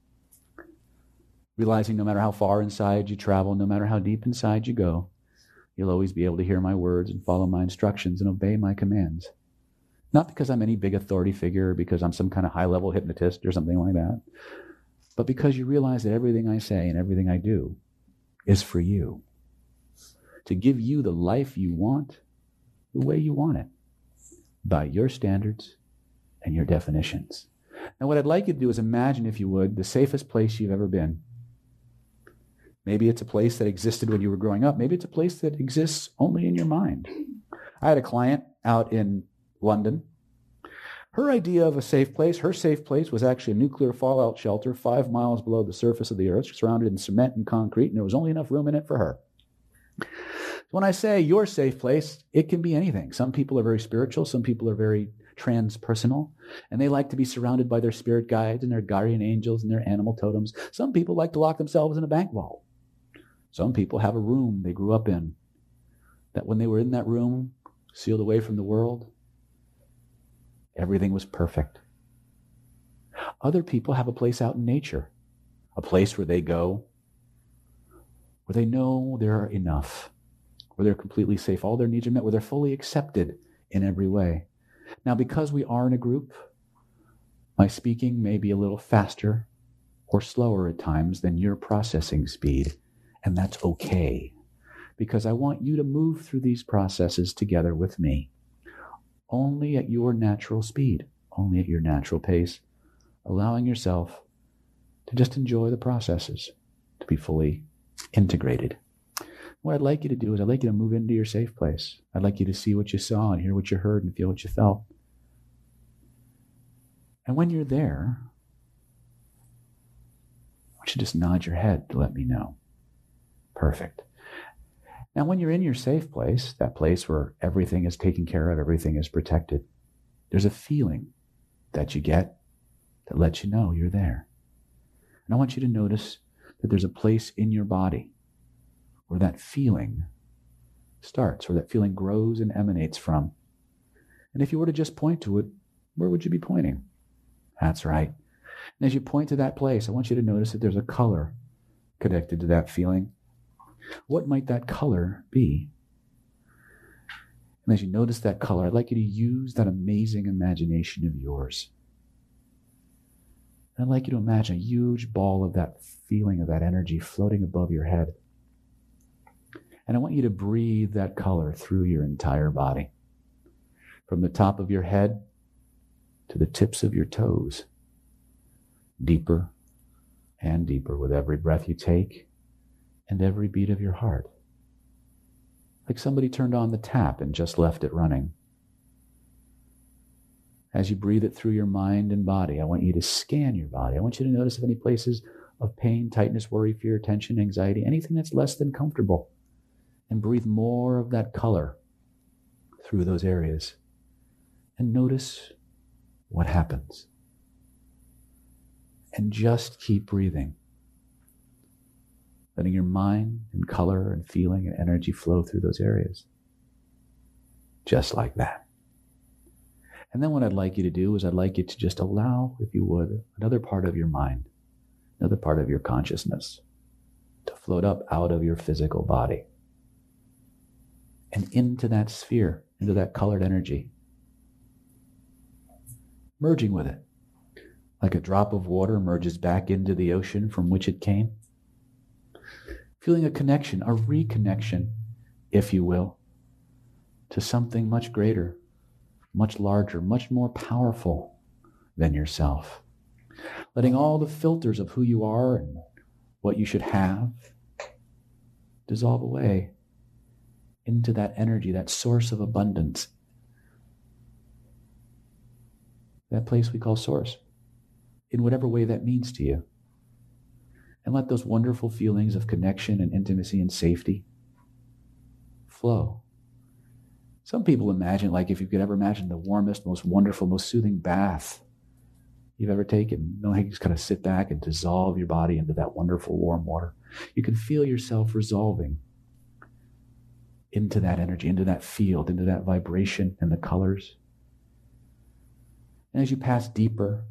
Realizing no matter how far inside you travel, no matter how deep inside you go, you'll always be able to hear my words and follow my instructions and obey my commands. Not because I'm any big authority figure or because I'm some kind of high level hypnotist or something like that, but because you realize that everything I say and everything I do is for you. To give you the life you want the way you want it, by your standards and your definitions. Now, what I'd like you to do is imagine, if you would, the safest place you've ever been. Maybe it's a place that existed when you were growing up. Maybe it's a place that exists only in your mind. I had a client out in London. Her idea of a safe place, her safe place was actually a nuclear fallout shelter five miles below the surface of the earth, surrounded in cement and concrete, and there was only enough room in it for her. When I say your safe place, it can be anything. Some people are very spiritual, some people are very transpersonal, and they like to be surrounded by their spirit guides and their guardian angels and their animal totems. Some people like to lock themselves in a bank vault. Some people have a room they grew up in that when they were in that room, sealed away from the world, everything was perfect. Other people have a place out in nature, a place where they go, where they know they're enough where they're completely safe, all their needs are met, where they're fully accepted in every way. Now, because we are in a group, my speaking may be a little faster or slower at times than your processing speed, and that's okay because I want you to move through these processes together with me, only at your natural speed, only at your natural pace, allowing yourself to just enjoy the processes, to be fully integrated. What I'd like you to do is I'd like you to move into your safe place. I'd like you to see what you saw and hear what you heard and feel what you felt. And when you're there, I want you to just nod your head to let me know. Perfect. Now, when you're in your safe place, that place where everything is taken care of, everything is protected, there's a feeling that you get that lets you know you're there. And I want you to notice that there's a place in your body where that feeling starts, where that feeling grows and emanates from. And if you were to just point to it, where would you be pointing? That's right. And as you point to that place, I want you to notice that there's a color connected to that feeling. What might that color be? And as you notice that color, I'd like you to use that amazing imagination of yours. And I'd like you to imagine a huge ball of that feeling, of that energy floating above your head. And I want you to breathe that color through your entire body. From the top of your head to the tips of your toes. Deeper and deeper with every breath you take and every beat of your heart. Like somebody turned on the tap and just left it running. As you breathe it through your mind and body, I want you to scan your body. I want you to notice if any places of pain, tightness, worry, fear, tension, anxiety, anything that's less than comfortable and breathe more of that color through those areas. And notice what happens. And just keep breathing. Letting your mind and color and feeling and energy flow through those areas. Just like that. And then what I'd like you to do is I'd like you to just allow, if you would, another part of your mind, another part of your consciousness to float up out of your physical body and into that sphere, into that colored energy. Merging with it. Like a drop of water merges back into the ocean from which it came. Feeling a connection, a reconnection, if you will, to something much greater, much larger, much more powerful than yourself. Letting all the filters of who you are and what you should have dissolve away into that energy, that source of abundance. That place we call source, in whatever way that means to you. And let those wonderful feelings of connection and intimacy and safety flow. Some people imagine, like if you could ever imagine the warmest, most wonderful, most soothing bath you've ever taken. No, you just kind of sit back and dissolve your body into that wonderful warm water. You can feel yourself resolving into that energy, into that field, into that vibration and the colors. And as you pass deeper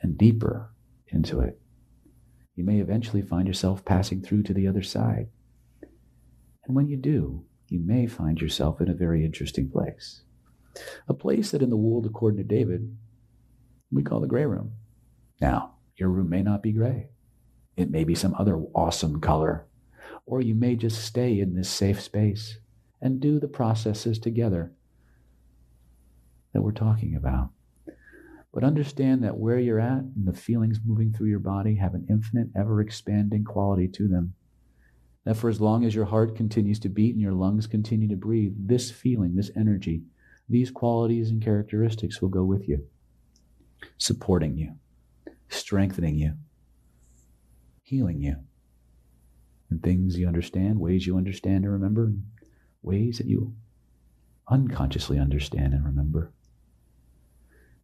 and deeper into it, you may eventually find yourself passing through to the other side. And when you do, you may find yourself in a very interesting place. A place that in the world, according to David, we call the gray room. Now, your room may not be gray. It may be some other awesome color. Or you may just stay in this safe space and do the processes together that we're talking about. But understand that where you're at and the feelings moving through your body have an infinite, ever expanding quality to them. That for as long as your heart continues to beat and your lungs continue to breathe, this feeling, this energy, these qualities and characteristics will go with you supporting you, strengthening you, healing you. And things you understand, ways you understand and remember, ways that you unconsciously understand and remember.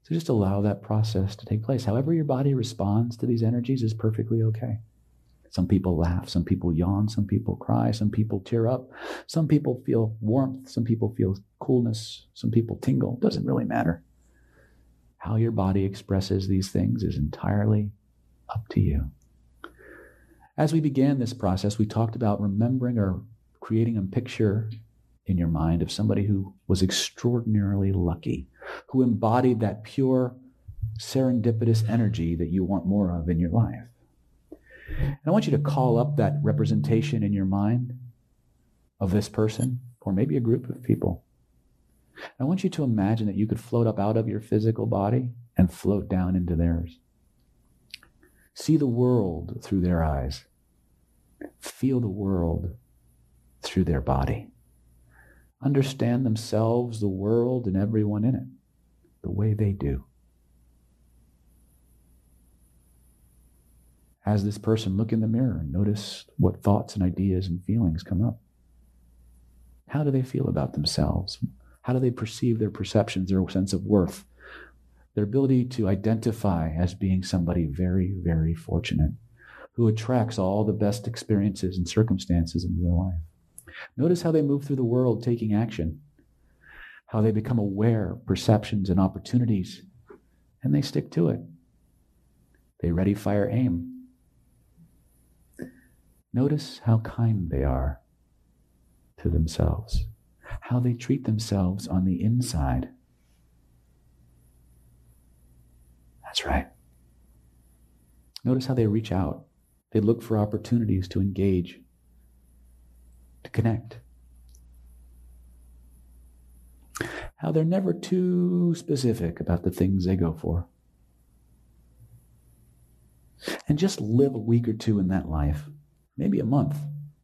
So just allow that process to take place. However, your body responds to these energies is perfectly okay. Some people laugh, some people yawn, some people cry, some people tear up, some people feel warmth, some people feel coolness, some people tingle. Doesn't really matter. How your body expresses these things is entirely up to you. As we began this process, we talked about remembering or creating a picture in your mind of somebody who was extraordinarily lucky, who embodied that pure, serendipitous energy that you want more of in your life. And I want you to call up that representation in your mind of this person, or maybe a group of people. I want you to imagine that you could float up out of your physical body and float down into theirs. See the world through their eyes. Feel the world through their body. Understand themselves, the world, and everyone in it the way they do. As this person, look in the mirror and notice what thoughts and ideas and feelings come up. How do they feel about themselves? How do they perceive their perceptions, their sense of worth, their ability to identify as being somebody very, very fortunate, who attracts all the best experiences and circumstances in their life? Notice how they move through the world taking action, how they become aware of perceptions and opportunities, and they stick to it. They ready, fire, aim. Notice how kind they are to themselves how they treat themselves on the inside. That's right. Notice how they reach out. They look for opportunities to engage, to connect. How they're never too specific about the things they go for. And just live a week or two in that life, maybe a month.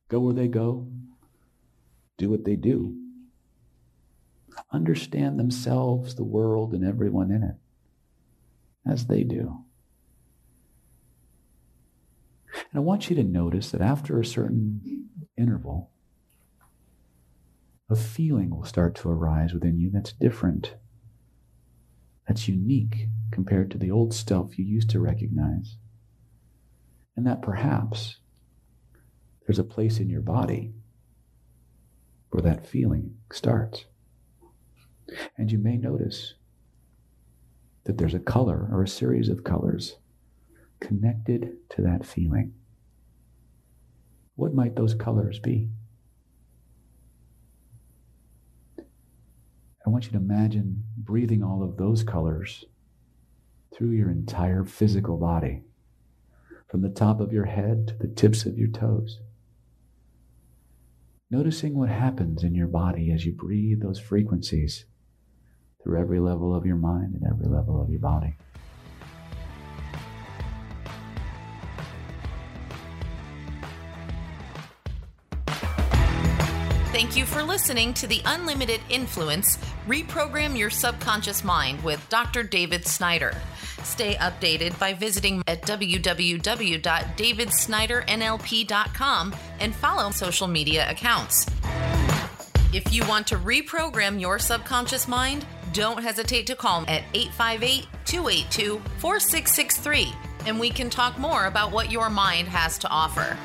Go where they go, do what they do understand themselves, the world, and everyone in it as they do. And I want you to notice that after a certain interval, a feeling will start to arise within you that's different, that's unique compared to the old self you used to recognize. And that perhaps there's a place in your body where that feeling starts. And you may notice that there's a color or a series of colors connected to that feeling. What might those colors be? I want you to imagine breathing all of those colors through your entire physical body, from the top of your head to the tips of your toes. Noticing what happens in your body as you breathe those frequencies through every level of your mind and every level of your body. Thank you for listening to the Unlimited Influence Reprogram Your Subconscious Mind with Dr. David Snyder. Stay updated by visiting at www.davidsnydernlp.com and follow social media accounts. If you want to reprogram your subconscious mind, don't hesitate to call at 858 282 4663 and we can talk more about what your mind has to offer.